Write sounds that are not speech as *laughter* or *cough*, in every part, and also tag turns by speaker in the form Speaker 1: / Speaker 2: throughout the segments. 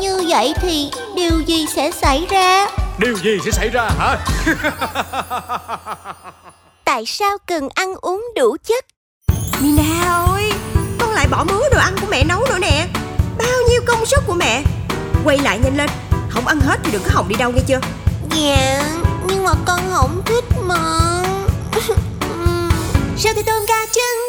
Speaker 1: như vậy thì điều gì sẽ xảy ra?
Speaker 2: Điều gì sẽ xảy ra hả? *laughs*
Speaker 1: Tại sao cần ăn uống đủ chất?
Speaker 3: Mina ơi Con lại bỏ mớ đồ ăn của mẹ nấu nữa nè. Bao nhiêu công sức của mẹ. Quay lại nhanh lên Không ăn hết thì đừng có hòng đi đâu nghe chưa?
Speaker 1: Dạ Nhưng mà con không thích mà. *laughs* Sao thì tôm ca chân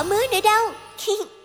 Speaker 1: vợ mới nữa đâu. *laughs*